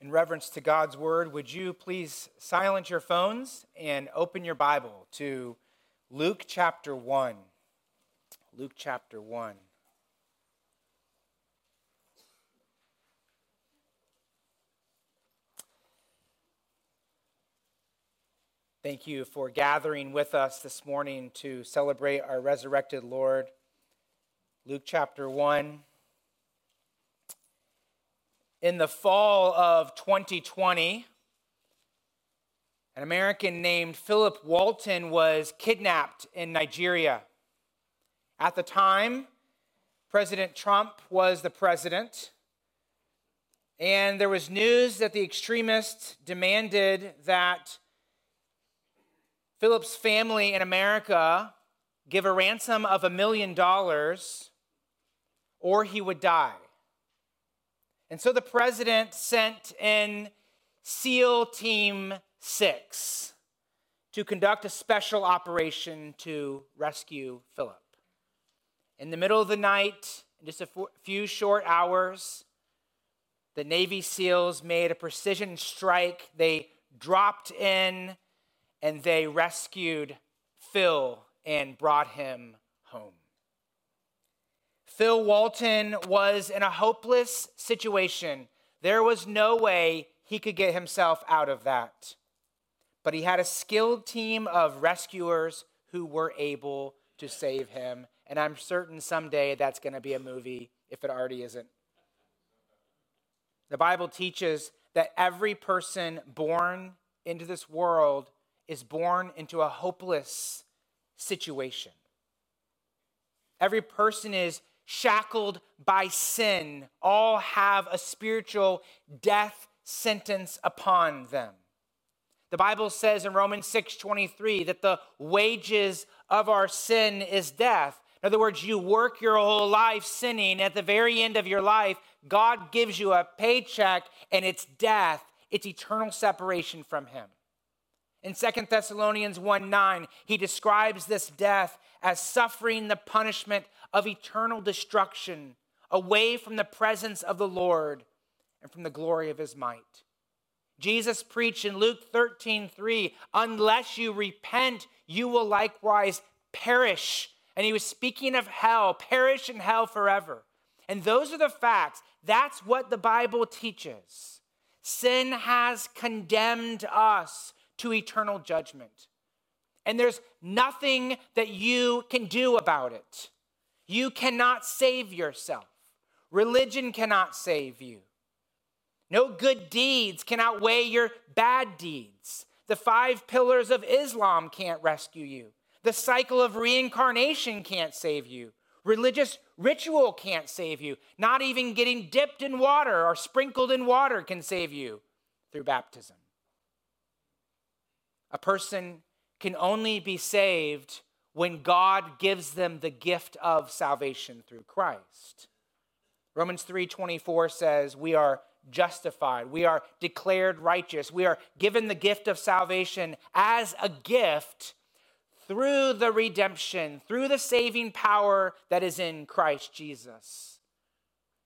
in reverence to God's word, would you please silence your phones and open your Bible to Luke chapter 1? Luke chapter 1. Thank you for gathering with us this morning to celebrate our resurrected Lord. Luke chapter 1 in the fall of 2020, an American named Philip Walton was kidnapped in Nigeria. At the time, President Trump was the president, and there was news that the extremists demanded that Philip's family in America give a ransom of a million dollars or he would die. And so the president sent in SEAL Team 6 to conduct a special operation to rescue Philip. In the middle of the night, in just a few short hours, the Navy SEALs made a precision strike. They dropped in and they rescued Phil and brought him home. Phil Walton was in a hopeless situation. There was no way he could get himself out of that. But he had a skilled team of rescuers who were able to save him. And I'm certain someday that's going to be a movie, if it already isn't. The Bible teaches that every person born into this world is born into a hopeless situation. Every person is shackled by sin, all have a spiritual death sentence upon them. The Bible says in Romans 6:23 that the wages of our sin is death. In other words, you work your whole life sinning. At the very end of your life, God gives you a paycheck and it's death. It's eternal separation from him. In 2 Thessalonians 1 9, he describes this death as suffering the punishment of eternal destruction away from the presence of the Lord and from the glory of his might. Jesus preached in Luke 13 3, unless you repent, you will likewise perish. And he was speaking of hell, perish in hell forever. And those are the facts. That's what the Bible teaches. Sin has condemned us to eternal judgment. And there's nothing that you can do about it. You cannot save yourself. Religion cannot save you. No good deeds can outweigh your bad deeds. The five pillars of Islam can't rescue you. The cycle of reincarnation can't save you. Religious ritual can't save you. Not even getting dipped in water or sprinkled in water can save you through baptism. A person can only be saved when God gives them the gift of salvation through Christ. Romans 3:24 says, "We are justified, we are declared righteous, we are given the gift of salvation as a gift through the redemption, through the saving power that is in Christ Jesus."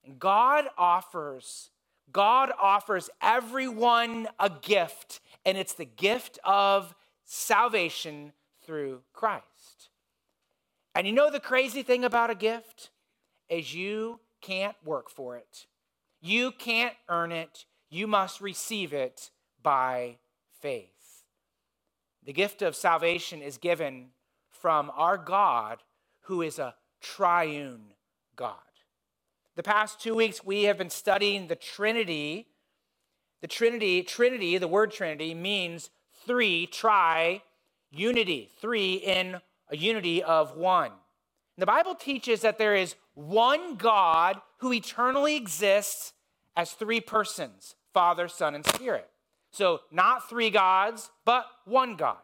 And God offers God offers everyone a gift, and it's the gift of salvation through Christ. And you know the crazy thing about a gift? Is you can't work for it. You can't earn it. You must receive it by faith. The gift of salvation is given from our God, who is a triune God. The past two weeks, we have been studying the Trinity. The Trinity, Trinity, the word Trinity means three, try unity, three in a unity of one. The Bible teaches that there is one God who eternally exists as three persons Father, Son, and Spirit. So, not three gods, but one God.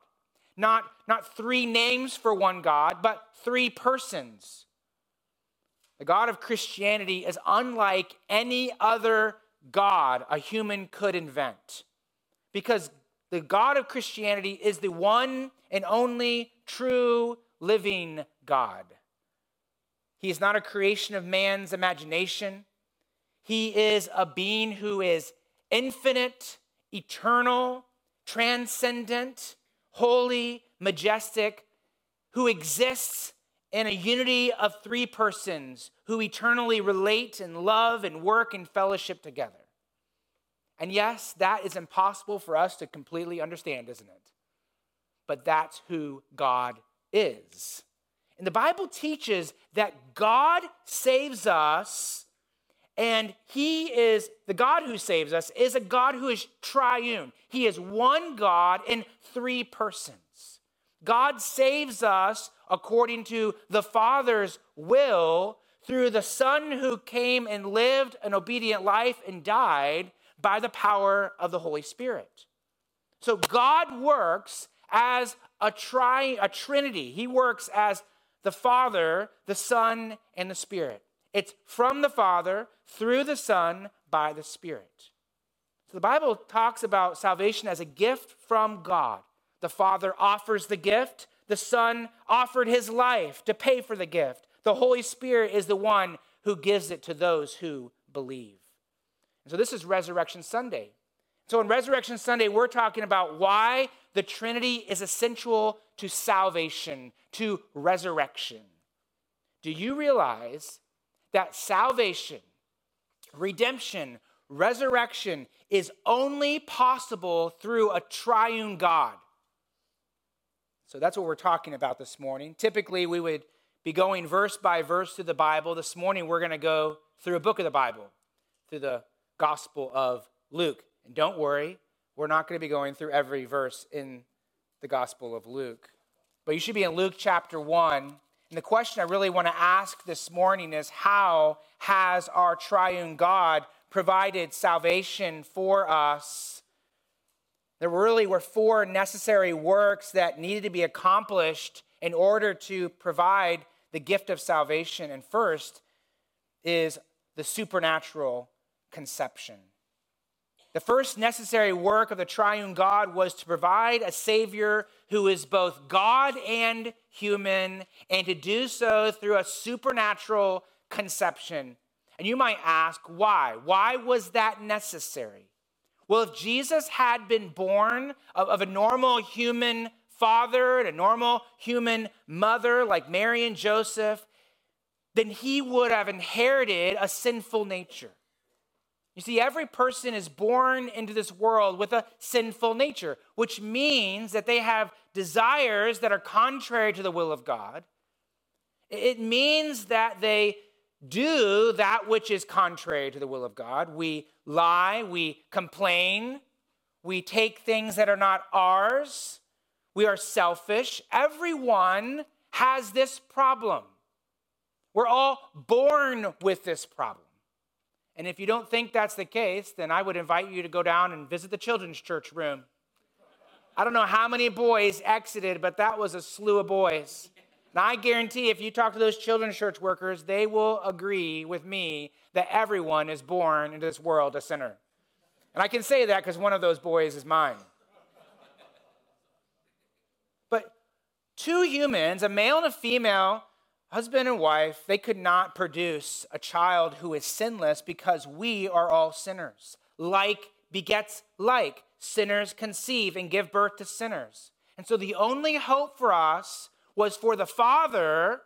Not, not three names for one God, but three persons. The God of Christianity is unlike any other God a human could invent. Because the God of Christianity is the one and only true living God. He is not a creation of man's imagination. He is a being who is infinite, eternal, transcendent, holy, majestic, who exists in a unity of three persons who eternally relate and love and work and fellowship together. And yes, that is impossible for us to completely understand, isn't it? But that's who God is. And the Bible teaches that God saves us, and He is the God who saves us, is a God who is triune. He is one God in three persons. God saves us according to the Father's will through the Son who came and lived an obedient life and died by the power of the Holy Spirit. So God works as a tri a trinity. He works as the Father, the Son, and the Spirit. It's from the Father, through the Son, by the Spirit. So the Bible talks about salvation as a gift from God. The Father offers the gift, the Son offered his life to pay for the gift. The Holy Spirit is the one who gives it to those who believe. And so this is Resurrection Sunday. So on Resurrection Sunday, we're talking about why the Trinity is essential to salvation, to resurrection. Do you realize that salvation, redemption, resurrection is only possible through a triune God? So that's what we're talking about this morning. Typically, we would be going verse by verse through the Bible. This morning, we're going to go through a book of the Bible, through the Gospel of Luke. And don't worry, we're not going to be going through every verse in the Gospel of Luke. But you should be in Luke chapter 1. And the question I really want to ask this morning is how has our triune God provided salvation for us there really were four necessary works that needed to be accomplished in order to provide the gift of salvation. And first is the supernatural conception. The first necessary work of the triune God was to provide a Savior who is both God and human, and to do so through a supernatural conception. And you might ask, why? Why was that necessary? Well, if Jesus had been born of, of a normal human father and a normal human mother like Mary and Joseph, then he would have inherited a sinful nature. You see, every person is born into this world with a sinful nature, which means that they have desires that are contrary to the will of God. It means that they do that which is contrary to the will of God. We lie, we complain, we take things that are not ours, we are selfish. Everyone has this problem. We're all born with this problem. And if you don't think that's the case, then I would invite you to go down and visit the children's church room. I don't know how many boys exited, but that was a slew of boys. Now, I guarantee if you talk to those children's church workers, they will agree with me that everyone is born into this world a sinner. And I can say that because one of those boys is mine. But two humans, a male and a female, husband and wife, they could not produce a child who is sinless because we are all sinners. Like begets like. Sinners conceive and give birth to sinners. And so the only hope for us was for the Father,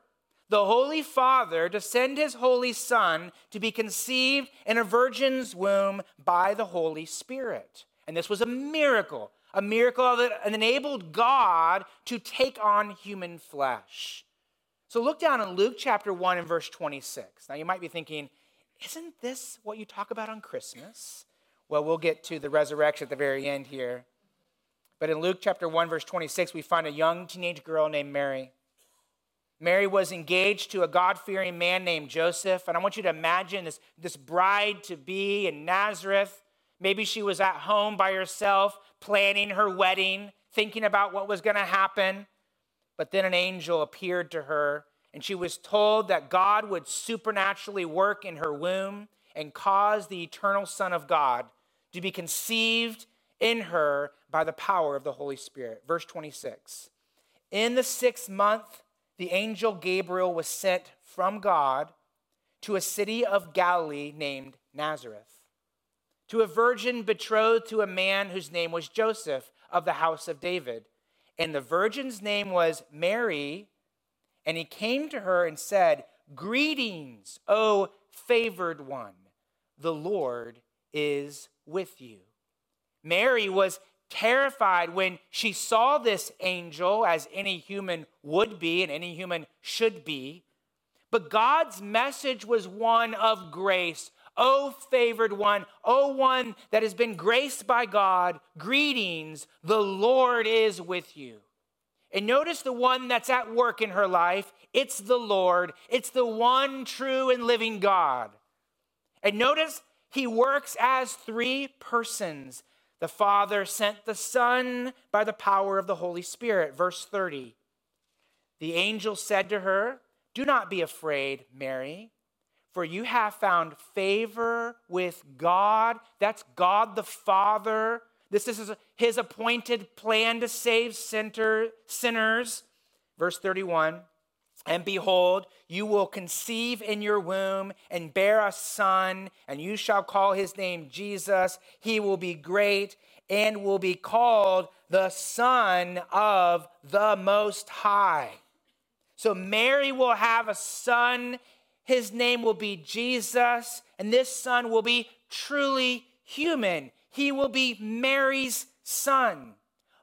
the Holy Father, to send his Holy Son to be conceived in a virgin's womb by the Holy Spirit. And this was a miracle, a miracle that enabled God to take on human flesh. So look down in Luke chapter 1 and verse 26. Now you might be thinking, isn't this what you talk about on Christmas? Well, we'll get to the resurrection at the very end here. But in Luke chapter 1, verse 26, we find a young teenage girl named Mary. Mary was engaged to a God fearing man named Joseph. And I want you to imagine this, this bride to be in Nazareth. Maybe she was at home by herself, planning her wedding, thinking about what was going to happen. But then an angel appeared to her, and she was told that God would supernaturally work in her womb and cause the eternal Son of God to be conceived in her by the power of the Holy Spirit. Verse 26 In the sixth month, the angel Gabriel was sent from God to a city of Galilee named Nazareth to a virgin betrothed to a man whose name was Joseph of the house of David. And the virgin's name was Mary. And he came to her and said, Greetings, O favored one, the Lord is with you. Mary was terrified when she saw this angel, as any human would be and any human should be. But God's message was one of grace. O favored one, O one that has been graced by God, greetings, the Lord is with you. And notice the one that's at work in her life. It's the Lord, it's the one true and living God. And notice he works as three persons. The Father sent the Son by the power of the Holy Spirit. Verse 30. The angel said to her, Do not be afraid, Mary for you have found favor with God. That's God the Father. This is his appointed plan to save sinners. Verse 31 And behold, you will conceive in your womb and bear a son, and you shall call his name Jesus. He will be great and will be called the Son of the Most High. So Mary will have a son his name will be Jesus, and this son will be truly human. He will be Mary's son.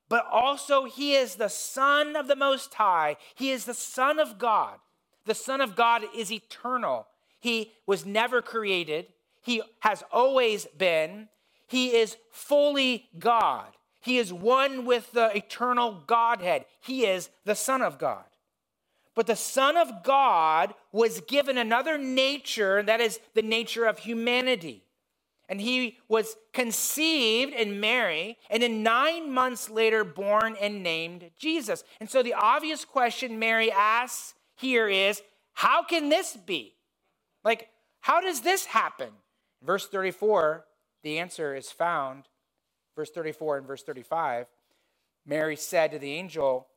But also, he is the Son of the Most High. He is the Son of God. The Son of God is eternal. He was never created, He has always been. He is fully God. He is one with the eternal Godhead. He is the Son of God. But the Son of God was given another nature, and that is the nature of humanity. And he was conceived in Mary, and then nine months later, born and named Jesus. And so the obvious question Mary asks here is how can this be? Like, how does this happen? Verse 34, the answer is found. Verse 34 and verse 35. Mary said to the angel,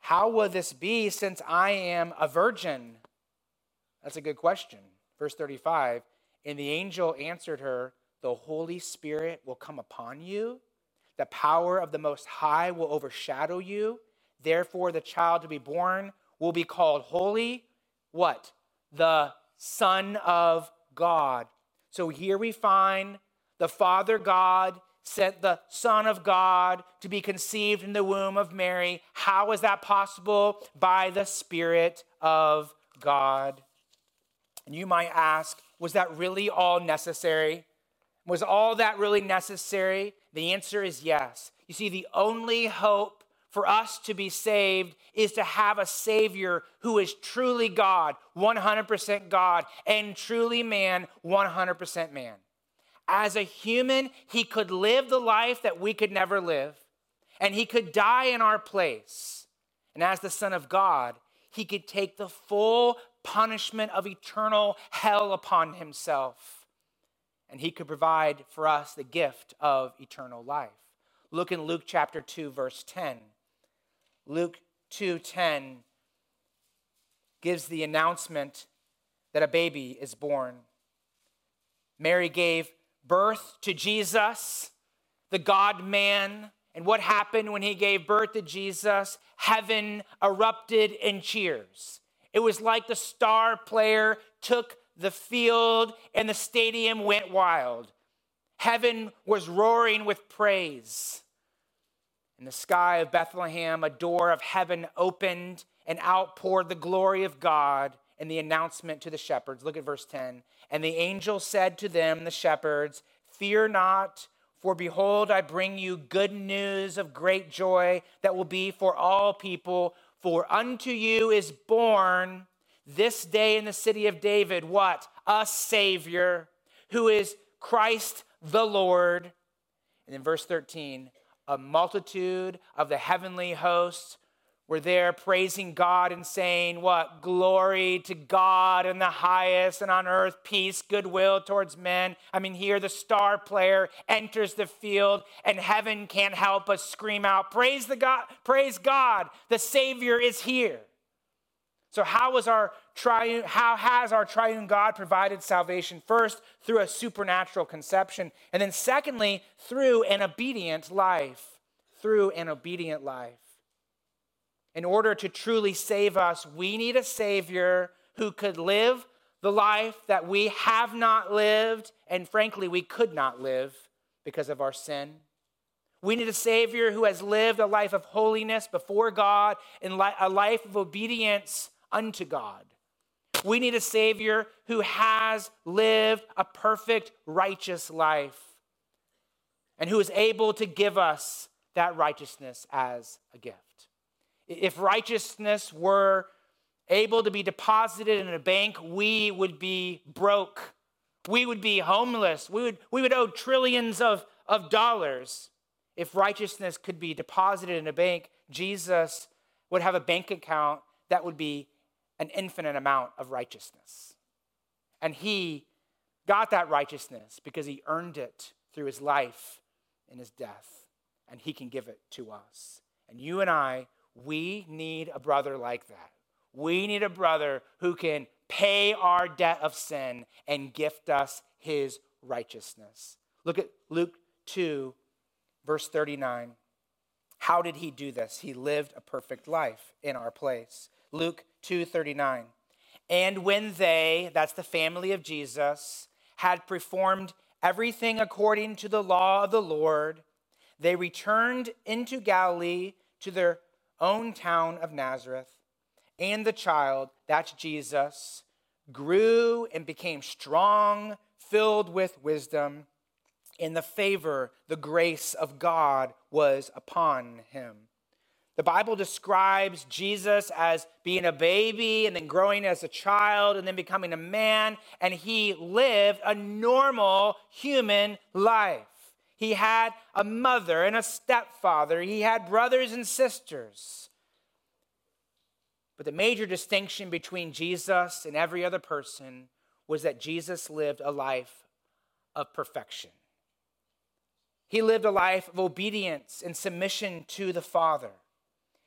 how will this be since I am a virgin? That's a good question. Verse 35 And the angel answered her, The Holy Spirit will come upon you, the power of the Most High will overshadow you. Therefore, the child to be born will be called holy. What? The Son of God. So here we find the Father God sent the Son of God to be conceived in the womb of Mary. How is that possible? By the Spirit of God. And you might ask, was that really all necessary? Was all that really necessary? The answer is yes. You see, the only hope for us to be saved is to have a Savior who is truly God, 100% God, and truly man, 100% man. As a human, he could live the life that we could never live, and he could die in our place. And as the Son of God, he could take the full punishment of eternal hell upon himself. And he could provide for us the gift of eternal life. Look in Luke chapter 2 verse 10. Luke 2:10 gives the announcement that a baby is born. Mary gave birth to Jesus, the God man. And what happened when he gave birth to Jesus? Heaven erupted in cheers. It was like the star player took the field and the stadium went wild. Heaven was roaring with praise. In the sky of Bethlehem, a door of heaven opened and outpoured the glory of God and the announcement to the shepherds. Look at verse 10. And the angel said to them, the shepherds, Fear not, for behold, I bring you good news of great joy that will be for all people. For unto you is born this day in the city of David what? A Savior who is Christ the Lord. And in verse 13, a multitude of the heavenly hosts were there praising God and saying, What? Glory to God in the highest, and on earth peace, goodwill towards men. I mean, here the star player enters the field, and heaven can't help but scream out, Praise the God, praise God, the Savior is here. So, how, was our triune, how has our triune God provided salvation? First, through a supernatural conception. And then, secondly, through an obedient life. Through an obedient life. In order to truly save us, we need a Savior who could live the life that we have not lived, and frankly, we could not live because of our sin. We need a Savior who has lived a life of holiness before God and a life of obedience unto God. We need a Savior who has lived a perfect, righteous life and who is able to give us that righteousness as a gift. If righteousness were able to be deposited in a bank, we would be broke. We would be homeless. We would, we would owe trillions of, of dollars. If righteousness could be deposited in a bank, Jesus would have a bank account that would be an infinite amount of righteousness. And he got that righteousness because he earned it through his life and his death, and he can give it to us. And you and I, we need a brother like that. We need a brother who can pay our debt of sin and gift us his righteousness. Look at Luke 2, verse 39. How did he do this? He lived a perfect life in our place. Luke 2:39. And when they, that's the family of Jesus, had performed everything according to the law of the Lord, they returned into Galilee to their own town of Nazareth. And the child, that's Jesus, grew and became strong, filled with wisdom, and the favor, the grace of God was upon him. The Bible describes Jesus as being a baby and then growing as a child and then becoming a man, and he lived a normal human life. He had a mother and a stepfather, he had brothers and sisters. But the major distinction between Jesus and every other person was that Jesus lived a life of perfection. He lived a life of obedience and submission to the Father.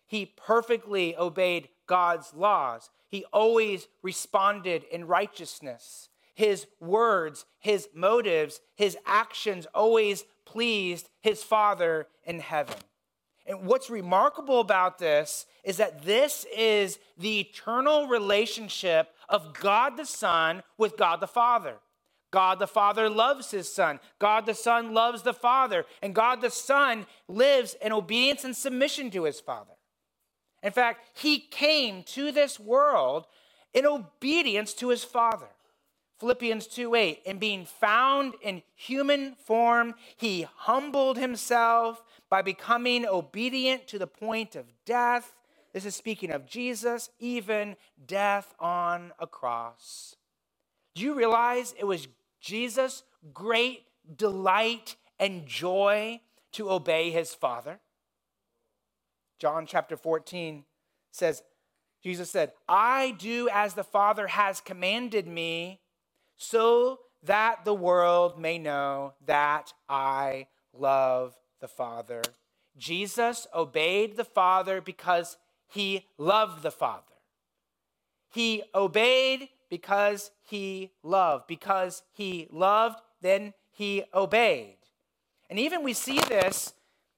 He perfectly obeyed God's laws. He always responded in righteousness. His words, his motives, his actions always pleased his Father in heaven. And what's remarkable about this is that this is the eternal relationship of God the Son with God the Father. God the Father loves his Son. God the Son loves the Father. And God the Son lives in obedience and submission to his Father. In fact, he came to this world in obedience to his Father. Philippians 2 8, and being found in human form, he humbled himself by becoming obedient to the point of death. This is speaking of Jesus, even death on a cross. Do you realize it was Jesus' great delight and joy to obey his Father? John chapter 14 says, Jesus said, I do as the Father has commanded me, so that the world may know that I love the Father. Jesus obeyed the Father because he loved the Father. He obeyed because he loved. Because he loved, then he obeyed. And even we see this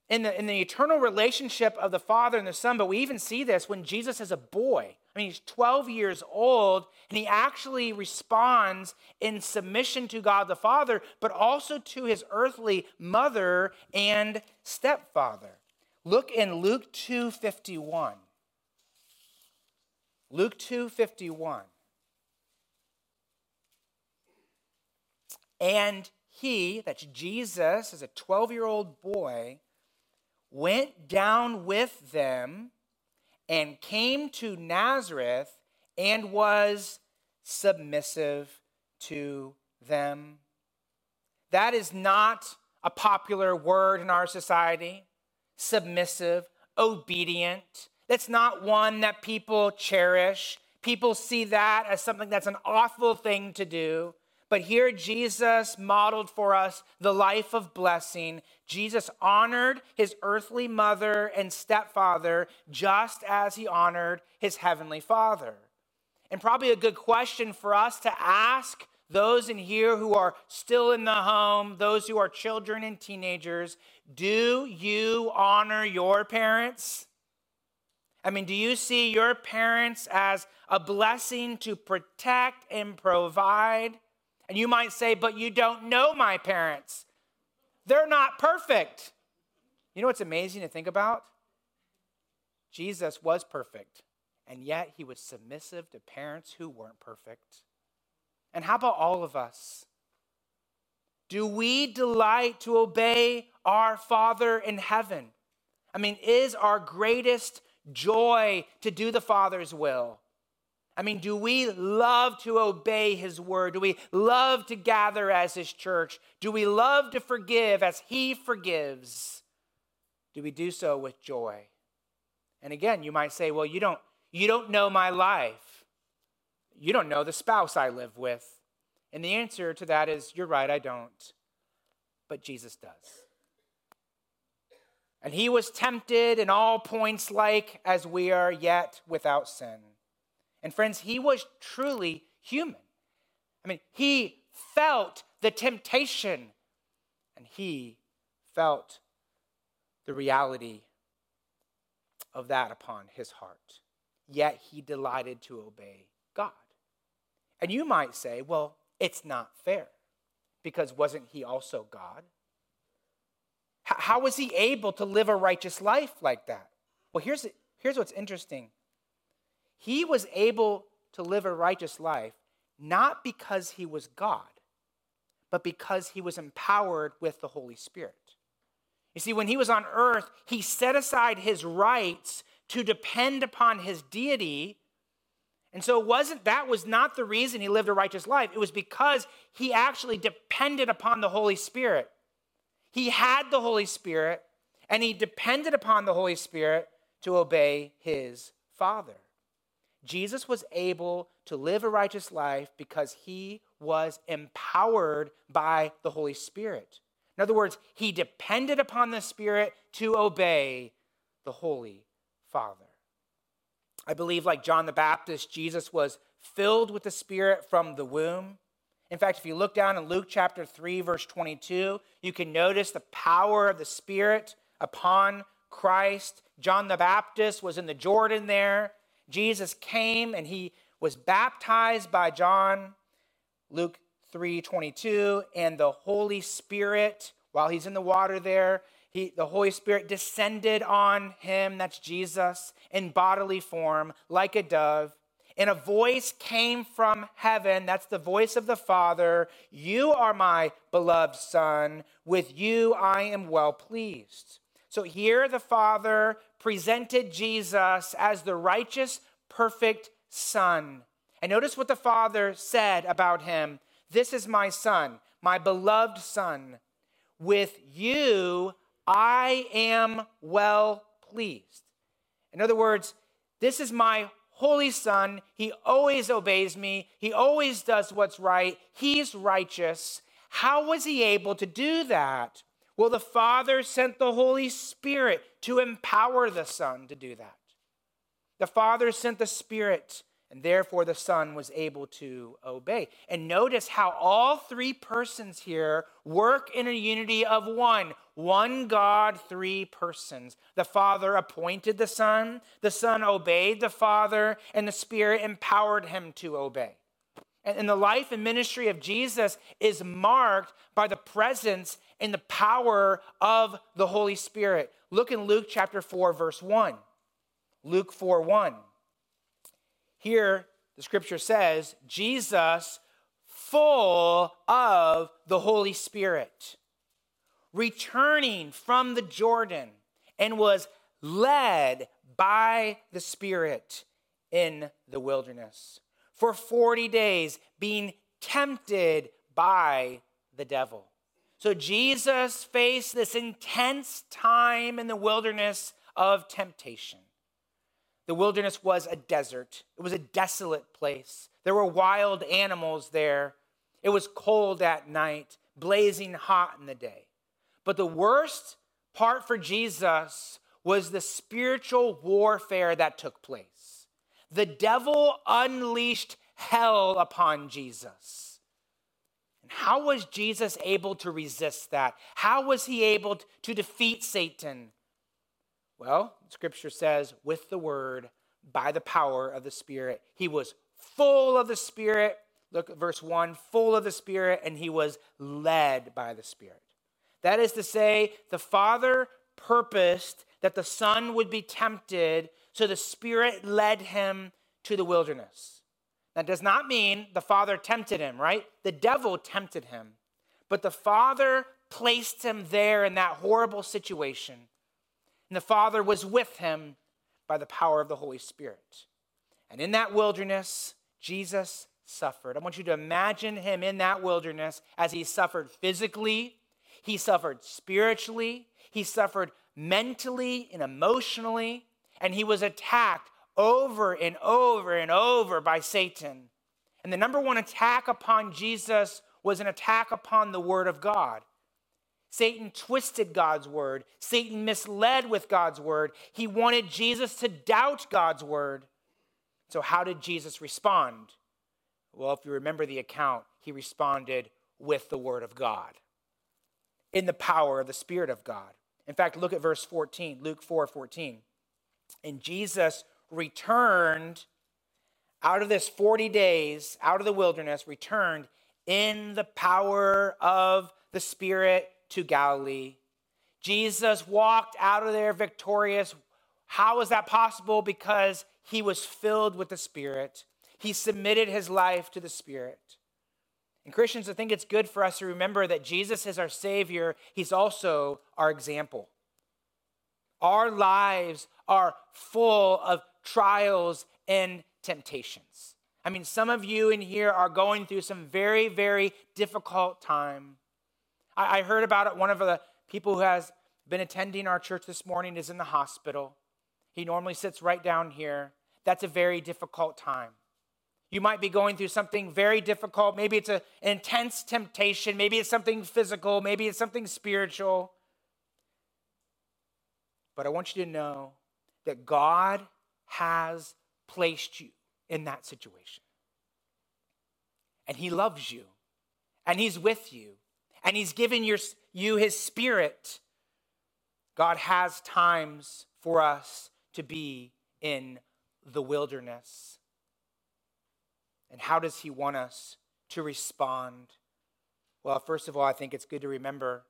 in the, in the eternal relationship of the Father and the Son, but we even see this when Jesus is a boy. I mean, he's 12 years old, and he actually responds in submission to God the Father, but also to his earthly mother and stepfather. Look in Luke 2:51. Luke 2:51. And he, that's Jesus, as a 12-year-old boy, went down with them and came to Nazareth and was submissive to them. That is not a popular word in our society. Submissive, obedient. That's not one that people cherish. People see that as something that's an awful thing to do. But here Jesus modeled for us the life of blessing. Jesus honored his earthly mother and stepfather just as he honored his heavenly father. and probably a good question for us to ask those in here who are still in the home, those who are children and teenagers, do you honor your parents? I mean, do you see your parents as a blessing to protect and provide? And you might say, but you don't know my parents. They're not perfect. You know what's amazing to think about? Jesus was perfect, and yet he was submissive to parents who weren't perfect. And how about all of us? Do we delight to obey our Father in heaven? I mean, is our greatest joy to do the Father's will? I mean, do we love to obey His word? Do we love to gather as His church? Do we love to forgive as He forgives? Do we do so with joy? And again, you might say, well, you don't, you don't know my life. You don't know the spouse I live with. And the answer to that is, you're right, I don't. But Jesus does. And he was tempted in all points like as we are, yet without sin. And friends, he was truly human. I mean, he felt the temptation and he felt the reality of that upon his heart. Yet he delighted to obey God. And you might say, well, it's not fair because wasn't he also God? How was he able to live a righteous life like that? Well, here's, here's what's interesting. He was able to live a righteous life not because he was God, but because he was empowered with the Holy Spirit. You see, when he was on earth, he set aside his rights to depend upon his deity. And so it wasn't that was not the reason he lived a righteous life. It was because he actually depended upon the Holy Spirit. He had the Holy Spirit and he depended upon the Holy Spirit to obey his Father. Jesus was able to live a righteous life because he was empowered by the Holy Spirit. In other words, he depended upon the Spirit to obey the Holy Father. I believe, like John the Baptist, Jesus was filled with the Spirit from the womb. In fact, if you look down in Luke chapter 3, verse 22, you can notice the power of the Spirit upon Christ. John the Baptist was in the Jordan there. Jesus came and he was baptized by John, Luke 3:22, and the Holy Spirit, while he's in the water there, he, the Holy Spirit descended on him, that's Jesus, in bodily form, like a dove. And a voice came from heaven. That's the voice of the Father. You are my beloved Son. With you I am well pleased. So here the Father presented Jesus as the righteous, perfect Son. And notice what the Father said about him This is my Son, my beloved Son. With you I am well pleased. In other words, this is my holy son. He always obeys me. He always does what's right. He's righteous. How was he able to do that? Well, the Father sent the Holy Spirit to empower the Son to do that. The Father sent the Spirit, and therefore the Son was able to obey. And notice how all three persons here work in a unity of one one God, three persons. The Father appointed the Son, the Son obeyed the Father, and the Spirit empowered him to obey. And the life and ministry of Jesus is marked by the presence and the power of the Holy Spirit. Look in Luke chapter 4, verse 1. Luke 4 1. Here, the scripture says, Jesus, full of the Holy Spirit returning from the Jordan and was led by the Spirit in the wilderness for 40 days, being tempted by the devil. So Jesus faced this intense time in the wilderness of temptation. The wilderness was a desert, it was a desolate place. There were wild animals there. It was cold at night, blazing hot in the day. But the worst part for Jesus was the spiritual warfare that took place. The devil unleashed hell upon Jesus. And how was Jesus able to resist that? How was he able to defeat Satan? Well, scripture says, with the word, by the power of the Spirit. He was full of the Spirit. Look at verse 1 full of the Spirit, and he was led by the Spirit. That is to say, the Father purposed that the Son would be tempted, so the Spirit led him to the wilderness. That does not mean the Father tempted him, right? The devil tempted him. But the Father placed him there in that horrible situation. And the Father was with him by the power of the Holy Spirit. And in that wilderness, Jesus suffered. I want you to imagine him in that wilderness as he suffered physically, he suffered spiritually, he suffered mentally and emotionally, and he was attacked over and over and over by Satan. And the number one attack upon Jesus was an attack upon the Word of God. Satan twisted God's word. Satan misled with God's word. He wanted Jesus to doubt God's word. So, how did Jesus respond? Well, if you remember the account, he responded with the word of God in the power of the Spirit of God. In fact, look at verse 14, Luke 4 14. And Jesus returned out of this 40 days, out of the wilderness, returned in the power of the Spirit to Galilee. Jesus walked out of there victorious. How is that possible? Because he was filled with the Spirit. He submitted his life to the Spirit. And Christians, I think it's good for us to remember that Jesus is our Savior, He's also our example. Our lives are full of trials and temptations. I mean, some of you in here are going through some very, very difficult time. I, I heard about it. One of the people who has been attending our church this morning is in the hospital. He normally sits right down here. That's a very difficult time. You might be going through something very difficult. Maybe it's a, an intense temptation. Maybe it's something physical. Maybe it's something spiritual. But I want you to know that God has placed you in that situation. And He loves you. And He's with you and He's given your, you His Spirit. God has times for us to be in the wilderness. And how does He want us to respond? Well, first of all, I think it's good to remember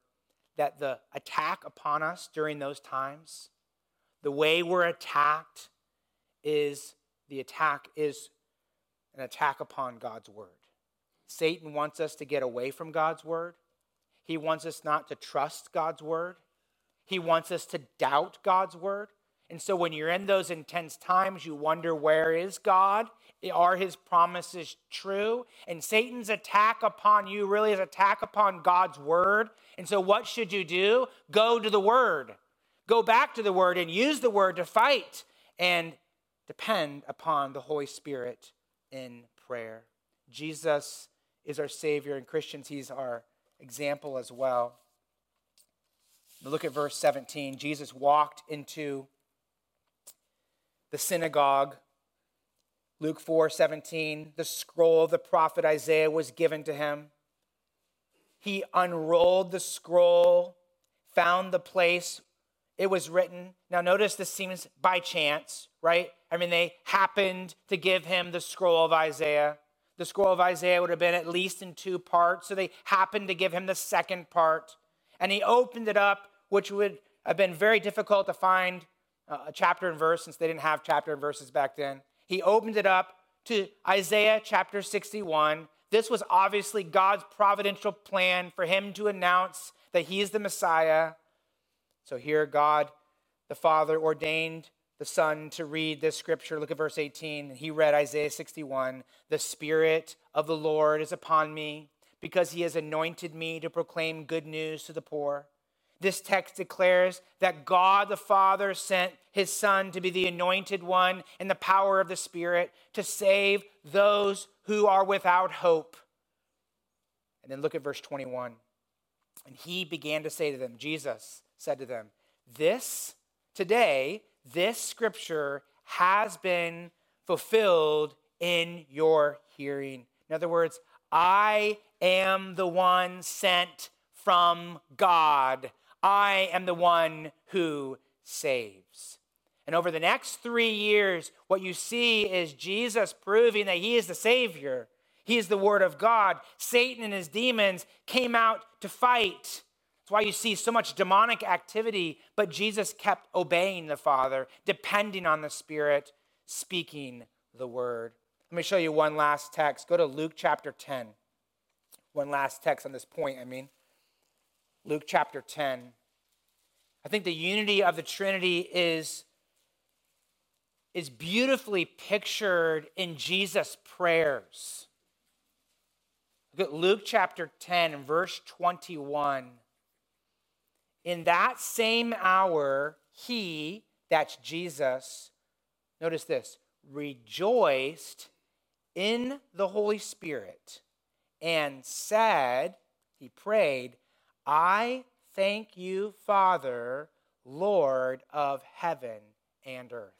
that the attack upon us during those times, the way we're attacked is the attack is an attack upon God's word. Satan wants us to get away from God's word. He wants us not to trust God's word. He wants us to doubt God's word. And so when you're in those intense times, you wonder where is God? Are his promises true? And Satan's attack upon you really is attack upon God's word. And so what should you do? Go to the word. Go back to the word and use the word to fight and depend upon the Holy Spirit in prayer. Jesus is our Savior, and Christians, He's our example as well. look at verse 17. Jesus walked into the synagogue. Luke 4 17, the scroll of the prophet Isaiah was given to him. He unrolled the scroll, found the place it was written. Now, notice this seems by chance, right? I mean, they happened to give him the scroll of Isaiah. The scroll of Isaiah would have been at least in two parts, so they happened to give him the second part. And he opened it up, which would have been very difficult to find a chapter and verse since they didn't have chapter and verses back then. He opened it up to Isaiah chapter 61. This was obviously God's providential plan for him to announce that he is the Messiah. So here, God the Father ordained the Son to read this scripture. Look at verse 18. He read Isaiah 61 The Spirit of the Lord is upon me because he has anointed me to proclaim good news to the poor. This text declares that God the Father sent his Son to be the anointed one in the power of the Spirit to save those who are without hope. And then look at verse 21. And he began to say to them, Jesus said to them, This today this scripture has been fulfilled in your hearing. In other words, I am the one sent from God. I am the one who saves. And over the next three years, what you see is Jesus proving that he is the Savior. He is the Word of God. Satan and his demons came out to fight. That's why you see so much demonic activity, but Jesus kept obeying the Father, depending on the Spirit, speaking the Word. Let me show you one last text. Go to Luke chapter 10. One last text on this point, I mean. Luke chapter 10. I think the unity of the Trinity is, is beautifully pictured in Jesus' prayers. Look at Luke chapter 10 and verse 21. In that same hour, he, that's Jesus, notice this, rejoiced in the Holy Spirit and said, he prayed, I thank you, Father, Lord of heaven and earth.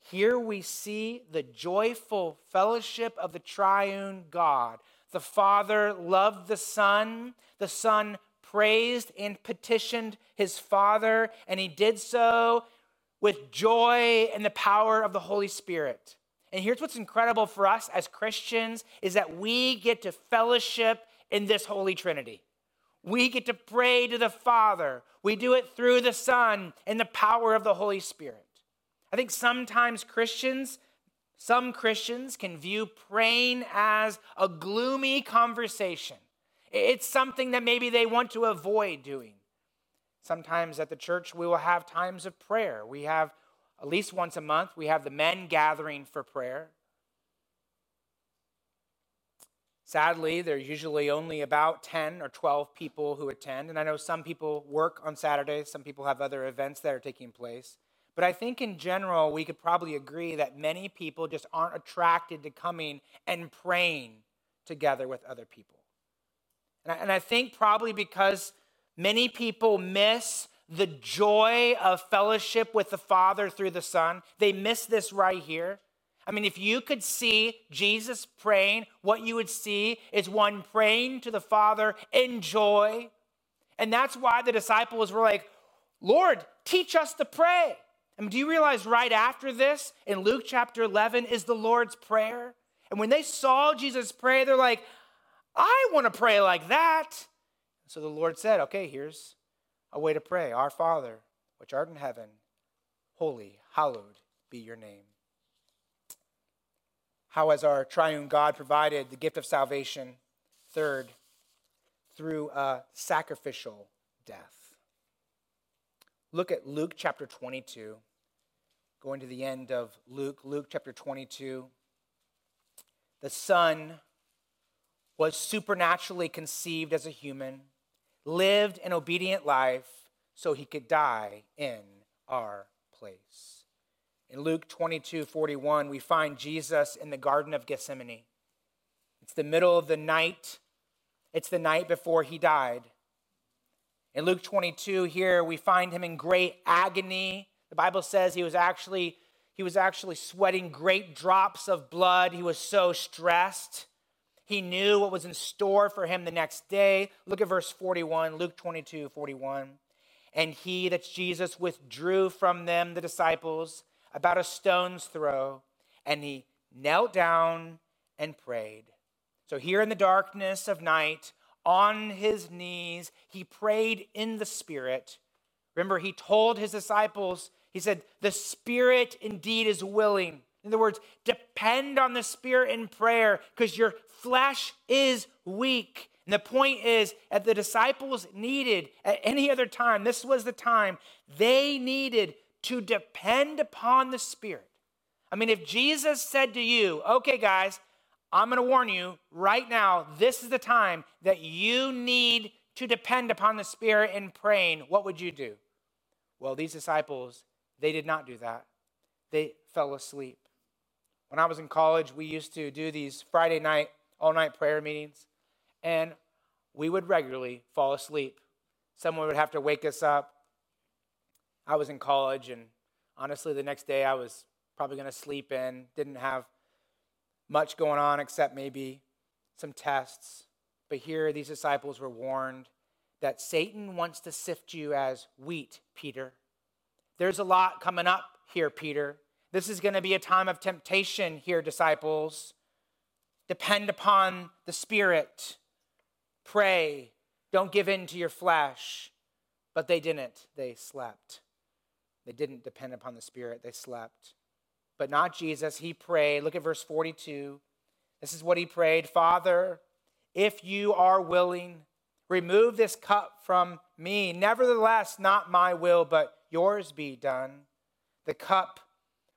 Here we see the joyful fellowship of the triune God. The Father loved the Son, the Son praised and petitioned his Father, and he did so with joy and the power of the Holy Spirit. And here's what's incredible for us as Christians is that we get to fellowship in this Holy Trinity. We get to pray to the Father. We do it through the Son and the power of the Holy Spirit. I think sometimes Christians, some Christians can view praying as a gloomy conversation. It's something that maybe they want to avoid doing. Sometimes at the church, we will have times of prayer. We have, at least once a month, we have the men gathering for prayer. Sadly, there's usually only about 10 or 12 people who attend. And I know some people work on Saturdays, some people have other events that are taking place. But I think in general, we could probably agree that many people just aren't attracted to coming and praying together with other people. And I, and I think probably because many people miss the joy of fellowship with the Father through the Son, they miss this right here. I mean, if you could see Jesus praying, what you would see is one praying to the Father in joy. And that's why the disciples were like, Lord, teach us to pray. I mean, do you realize right after this in Luke chapter 11 is the Lord's Prayer? And when they saw Jesus pray, they're like, I want to pray like that. So the Lord said, Okay, here's a way to pray Our Father, which art in heaven, holy, hallowed be your name how has our triune God provided the gift of salvation? Third, through a sacrificial death. Look at Luke chapter 22. Going to the end of Luke, Luke chapter 22. The Son was supernaturally conceived as a human, lived an obedient life so he could die in our place. In Luke 22 41, we find Jesus in the Garden of Gethsemane. It's the middle of the night, it's the night before he died. In Luke 22, here we find him in great agony. The Bible says he was actually he was actually sweating great drops of blood. He was so stressed. He knew what was in store for him the next day. Look at verse 41, Luke 22, 41. And he, that's Jesus, withdrew from them, the disciples, about a stone's throw, and he knelt down and prayed. So, here in the darkness of night, on his knees, he prayed in the Spirit. Remember, he told his disciples, he said, The Spirit indeed is willing. In other words, depend on the Spirit in prayer because your flesh is weak. And the point is, at the disciples needed at any other time, this was the time they needed to depend upon the Spirit. I mean, if Jesus said to you, okay, guys, I'm going to warn you right now, this is the time that you need to depend upon the Spirit in praying, what would you do? Well, these disciples, they did not do that. They fell asleep. When I was in college, we used to do these Friday night, all night prayer meetings, and we would regularly fall asleep. Someone would have to wake us up. I was in college, and honestly, the next day I was probably going to sleep in, didn't have much going on except maybe some tests. But here, these disciples were warned that Satan wants to sift you as wheat, Peter. There's a lot coming up here, Peter. This is going to be a time of temptation here, disciples. Depend upon the Spirit. Pray. Don't give in to your flesh. But they didn't. They slept. They didn't depend upon the Spirit. They slept. But not Jesus. He prayed. Look at verse 42. This is what he prayed Father, if you are willing, remove this cup from me. Nevertheless, not my will, but yours be done. The cup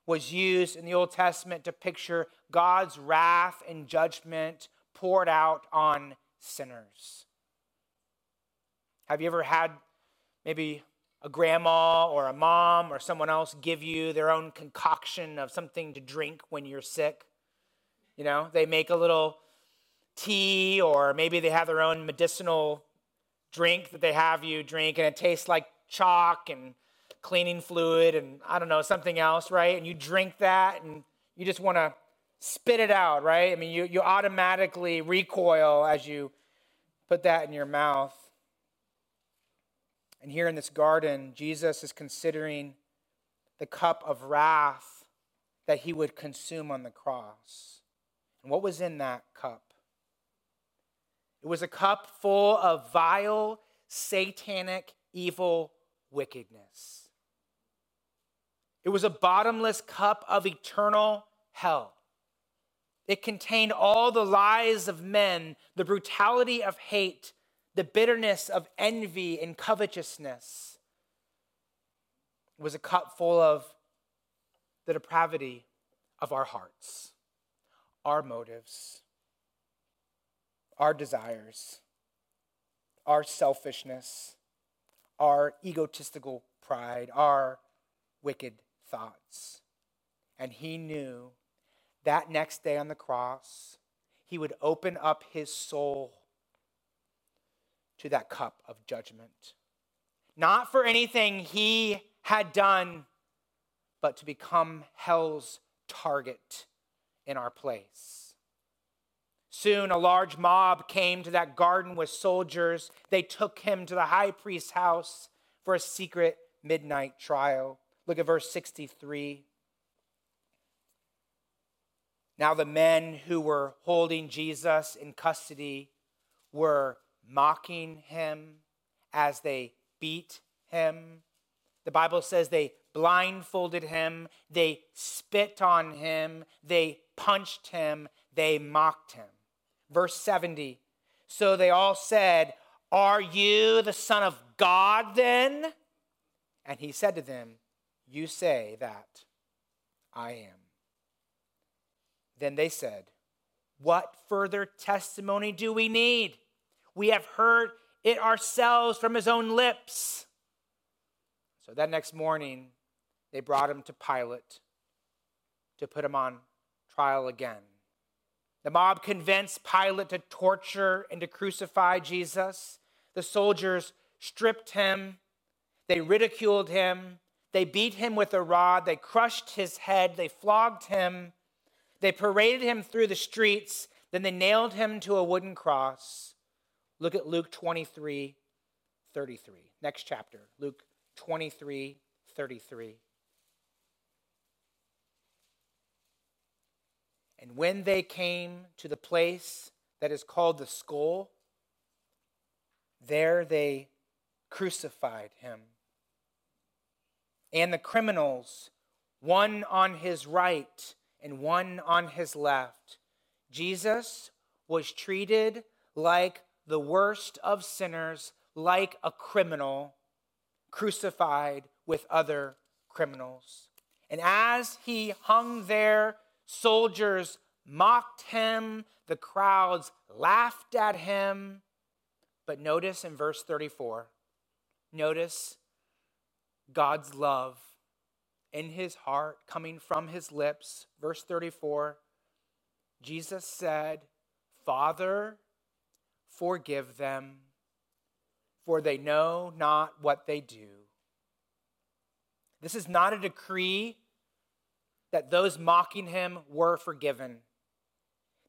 was used in the Old Testament to picture God's wrath and judgment poured out on sinners. Have you ever had maybe a grandma or a mom or someone else give you their own concoction of something to drink when you're sick? You know, they make a little tea or maybe they have their own medicinal drink that they have you drink and it tastes like chalk and cleaning fluid and I don't know, something else, right? And you drink that and you just want to spit it out, right? I mean, you, you automatically recoil as you put that in your mouth. And here in this garden, Jesus is considering the cup of wrath that he would consume on the cross. And what was in that cup? It was a cup full of vile, satanic, evil wickedness. It was a bottomless cup of eternal hell. It contained all the lies of men, the brutality of hate, the bitterness of envy and covetousness. Was a cup full of the depravity of our hearts, our motives, our desires, our selfishness, our egotistical pride, our wicked thoughts. And he knew that next day on the cross, he would open up his soul to that cup of judgment. Not for anything he had done, but to become hell's target in our place. Soon a large mob came to that garden with soldiers. They took him to the high priest's house for a secret midnight trial. Look at verse 63. Now, the men who were holding Jesus in custody were mocking him as they beat him. The Bible says they blindfolded him, they spit on him, they punched him, they mocked him. Verse 70 So they all said, Are you the Son of God then? And he said to them, you say that I am. Then they said, What further testimony do we need? We have heard it ourselves from his own lips. So that next morning, they brought him to Pilate to put him on trial again. The mob convinced Pilate to torture and to crucify Jesus. The soldiers stripped him, they ridiculed him, they beat him with a rod, they crushed his head, they flogged him, they paraded him through the streets, then they nailed him to a wooden cross. Look at Luke 23 33. Next chapter, Luke 23 33. And when they came to the place that is called the skull, there they crucified him and the criminals, one on his right and one on his left. Jesus was treated like the worst of sinners, like a criminal, crucified with other criminals. And as he hung there, soldiers mocked him, the crowds laughed at him. But notice in verse 34, notice God's love in his heart coming from his lips. Verse 34 Jesus said, Father, forgive them, for they know not what they do. This is not a decree that those mocking him were forgiven.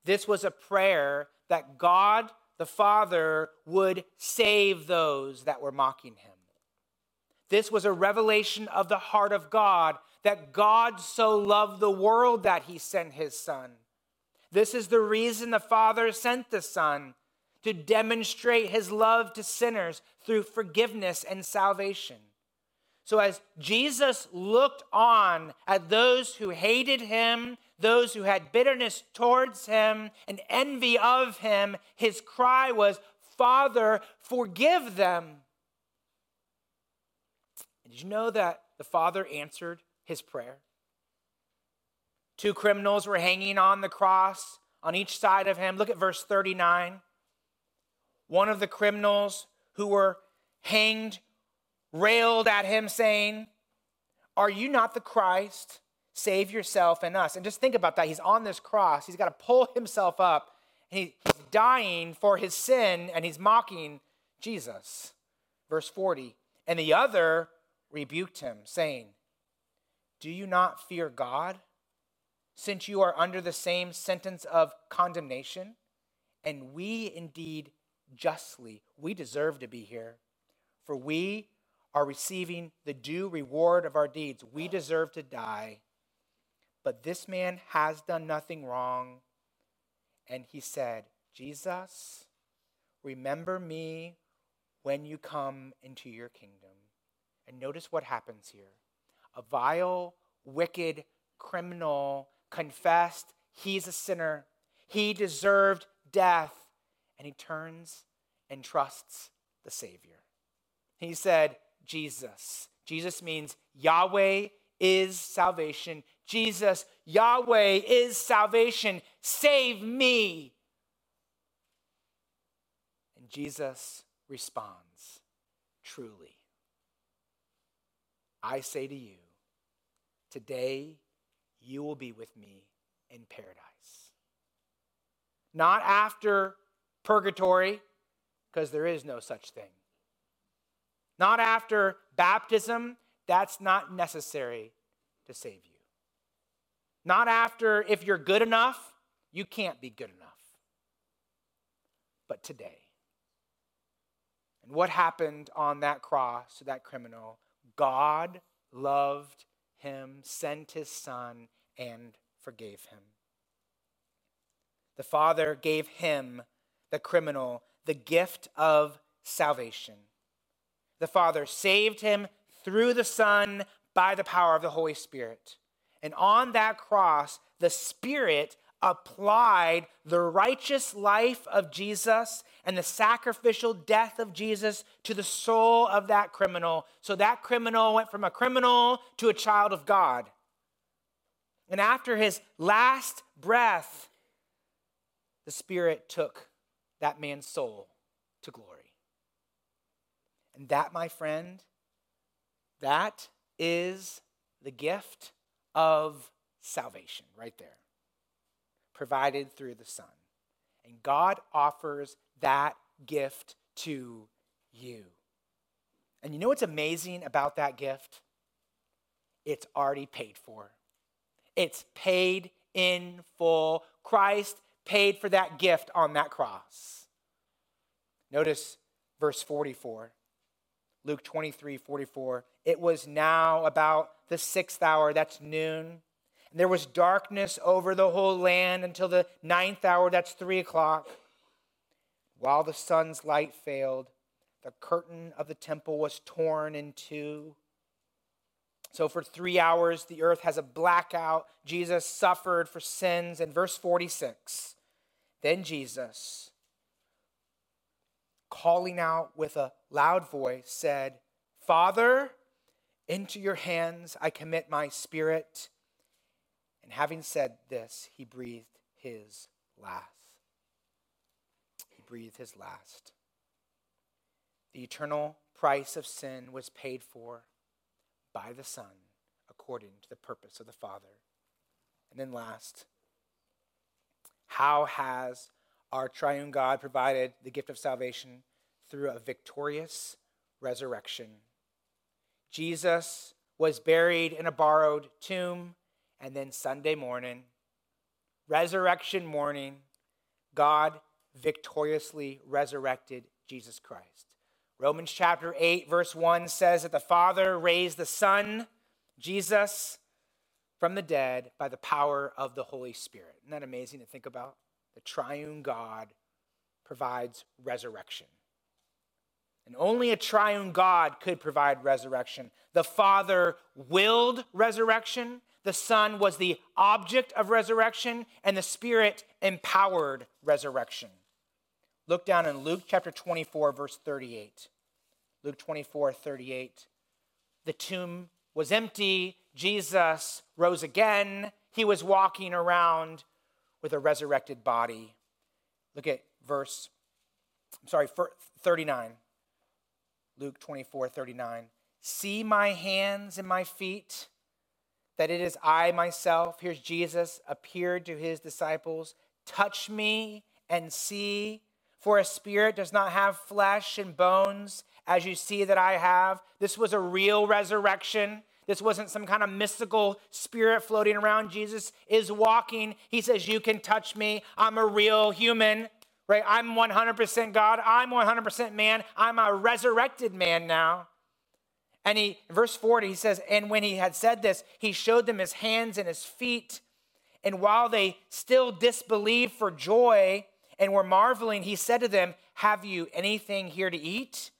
This was a prayer that God the Father would save those that were mocking him. This was a revelation of the heart of God that God so loved the world that he sent his Son. This is the reason the Father sent the Son to demonstrate his love to sinners through forgiveness and salvation. So, as Jesus looked on at those who hated him, those who had bitterness towards him and envy of him, his cry was, Father, forgive them. Did you know that the Father answered his prayer? Two criminals were hanging on the cross on each side of him. Look at verse 39. One of the criminals who were hanged railed at him, saying, Are you not the Christ? Save yourself and us. And just think about that. He's on this cross, he's got to pull himself up, he's dying for his sin, and he's mocking Jesus. Verse 40. And the other rebuked him, saying, Do you not fear God, since you are under the same sentence of condemnation? And we indeed justly, we deserve to be here, for we are receiving the due reward of our deeds. We deserve to die. But this man has done nothing wrong. And he said, Jesus, remember me when you come into your kingdom. And notice what happens here. A vile, wicked criminal confessed he's a sinner. He deserved death. And he turns and trusts the Savior. He said, Jesus. Jesus means Yahweh is salvation. Jesus, Yahweh is salvation. Save me. And Jesus responds, Truly, I say to you, today you will be with me in paradise. Not after purgatory, because there is no such thing. Not after baptism, that's not necessary to save you. Not after, if you're good enough, you can't be good enough. But today. And what happened on that cross to that criminal? God loved him, sent his son, and forgave him. The Father gave him, the criminal, the gift of salvation. The Father saved him through the Son by the power of the Holy Spirit. And on that cross, the Spirit applied the righteous life of Jesus and the sacrificial death of Jesus to the soul of that criminal. So that criminal went from a criminal to a child of God. And after his last breath, the Spirit took that man's soul to glory. And that, my friend, that is the gift of salvation right there, provided through the Son. And God offers that gift to you. And you know what's amazing about that gift? It's already paid for. It's paid in full. Christ paid for that gift on that cross. Notice verse 44. Luke 23 44. It was now about the sixth hour, that's noon. And there was darkness over the whole land until the ninth hour, that's three o'clock. While the sun's light failed, the curtain of the temple was torn in two. So, for three hours, the earth has a blackout. Jesus suffered for sins. In verse 46, then Jesus, calling out with a loud voice, said, Father, into your hands I commit my spirit. And having said this, he breathed his last. He breathed his last. The eternal price of sin was paid for by the Son according to the purpose of the Father. And then last, how has our triune God provided the gift of salvation through a victorious resurrection. Jesus was buried in a borrowed tomb, And then Sunday morning, resurrection morning, God victoriously resurrected Jesus Christ. Romans chapter 8, verse 1 says that the Father raised the Son, Jesus, from the dead by the power of the Holy Spirit. Isn't that amazing to think about? The triune God provides resurrection. And only a triune God could provide resurrection. The Father willed resurrection, the Son was the object of resurrection, and the Spirit empowered resurrection. Look down in Luke chapter 24, verse 38. Luke 24, 38. The tomb was empty. Jesus rose again. He was walking around with a resurrected body. Look at verse, I'm sorry, 39. Luke 24, 39. See my hands and my feet, that it is I myself. Here's Jesus appeared to his disciples. Touch me and see, for a spirit does not have flesh and bones, as you see that I have. This was a real resurrection. This wasn't some kind of mystical spirit floating around. Jesus is walking. He says, You can touch me. I'm a real human, right? I'm 100% God. I'm 100% man. I'm a resurrected man now. And he, verse 40, he says, And when he had said this, he showed them his hands and his feet. And while they still disbelieved for joy and were marveling, he said to them, Have you anything here to eat?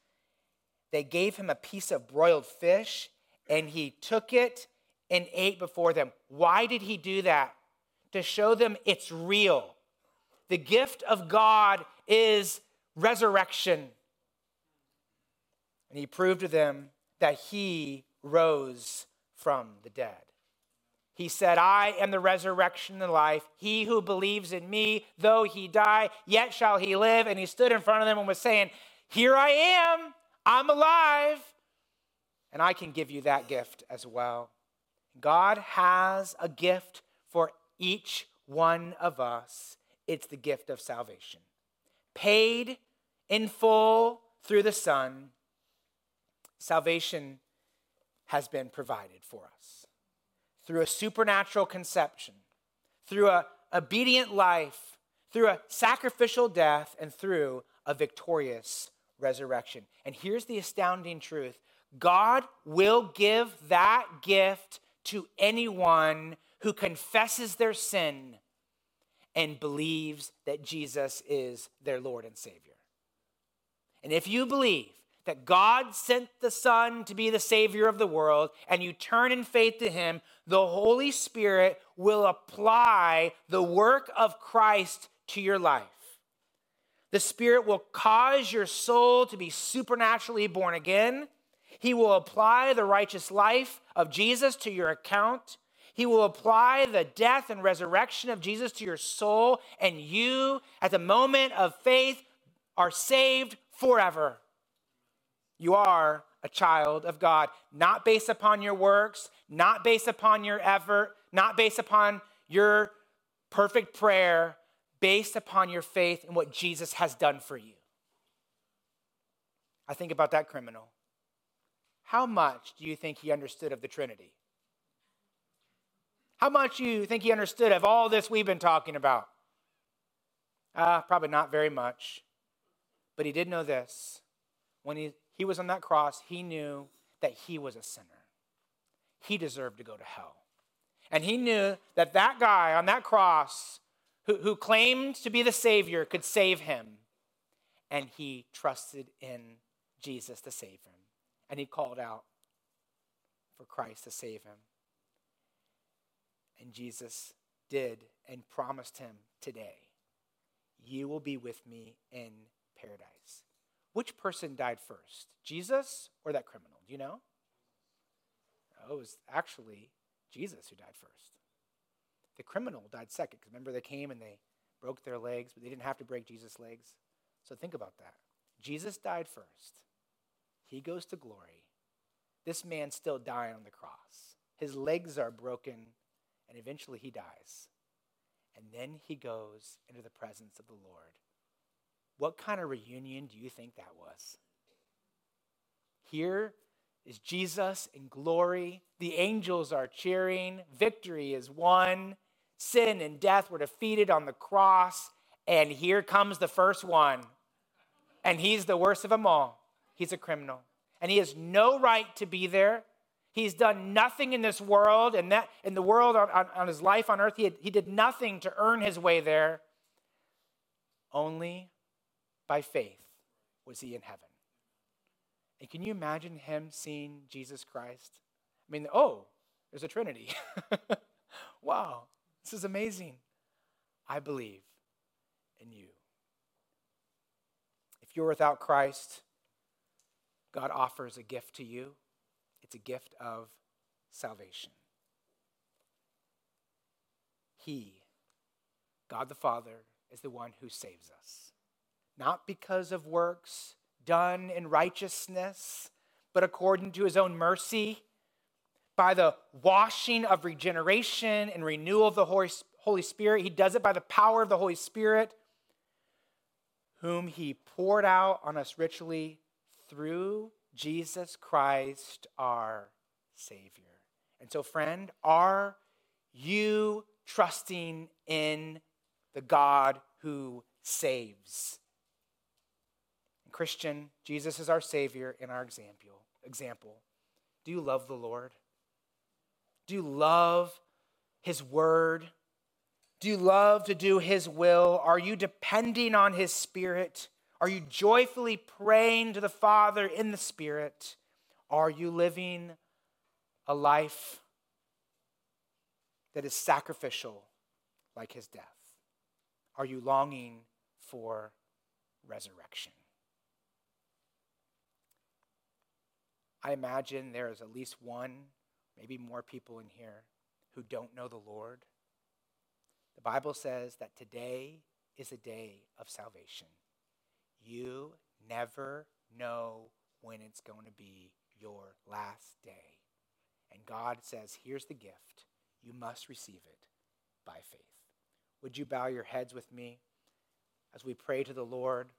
They gave him a piece of broiled fish and he took it and ate before them. Why did he do that? To show them it's real. The gift of God is resurrection. And he proved to them that he rose from the dead. He said, I am the resurrection and life. He who believes in me, though he die, yet shall he live. And he stood in front of them and was saying, Here I am, I'm alive and I can give you that gift as well. God has a gift for each one of us. It's the gift of salvation. Paid in full through the Son, salvation has been provided for us through a supernatural conception, through a obedient life, through a sacrificial death, and through a victorious resurrection. And here's the astounding truth God will give that gift to anyone who confesses their sin and believes that Jesus is their Lord and Savior. And if you believe that God sent the Son to be the Savior of the world and you turn in faith to Him, the Holy Spirit will apply the work of Christ to your life. The Spirit will cause your soul to be supernaturally born again he will apply the righteous life of Jesus to your account. He will apply the death and resurrection of Jesus to your soul, and you, at the moment of faith, are saved forever. You are a child of God, not based upon your works, not based upon your effort, not based upon your perfect prayer, based upon your faith in what Jesus has done for you. I think about that criminal. How much do you think he understood of the Trinity? How much do you think he understood of all this we've been talking about? Uh, probably not very much. But he did know this. When he, he was on that cross, he knew that he was a sinner. He deserved to go to hell. And he knew that that guy on that cross who, who claimed to be the Savior could save him. And he trusted in Jesus to save him and he called out for Christ to save him. And Jesus did and promised him today, You will be with me in paradise. Which person died first, Jesus or that criminal? Do you know? Oh, it was actually Jesus who died first. The criminal died second. Because remember, they came and they broke their legs, but they didn't have to break Jesus' legs. So think about that. Jesus died first. He goes to glory. This man still dying on the cross. His legs are broken, and eventually he dies. And then he goes into the presence of the Lord. What kind of reunion do you think that was? Here is Jesus in glory. The angels are cheering. Victory is won. Sin and death were defeated on the cross. And here comes the first one. And he's the worst of them all. He's a criminal. And he has no right to be there. He's done nothing in this world and that in the world on, on, on his life on earth. He, had, he did nothing to earn his way there. Only by faith was he in heaven. And can you imagine him seeing Jesus Christ? I mean, oh, there's a Trinity. wow, this is amazing. I believe in you. If you're without Christ, God offers a gift to you. It's a gift of salvation. He, God the Father, is the one who saves us. Not because of works, done in righteousness, but according to his own mercy, by the washing of regeneration and renewal of the Holy Spirit. He does it by the power of the Holy Spirit, whom he poured out on us richly through Jesus Christ, our Savior. And so, friend, are you trusting in the God who saves? Christian, Jesus is our Savior and our example. Example. Do you love the Lord? Do you love His Word? Do you love to do His will? Are you depending on His Spirit? Are you joyfully praying to the Father in the Spirit? Are you living a life that is sacrificial like His death? Are you longing for resurrection? I imagine there is at least one, maybe more people in here who don't know the Lord. The Bible says that today is a day of salvation. You never know when it's going to be your last day. And God says, here's the gift. You must receive it by faith. Would you bow your heads with me as we pray to the Lord?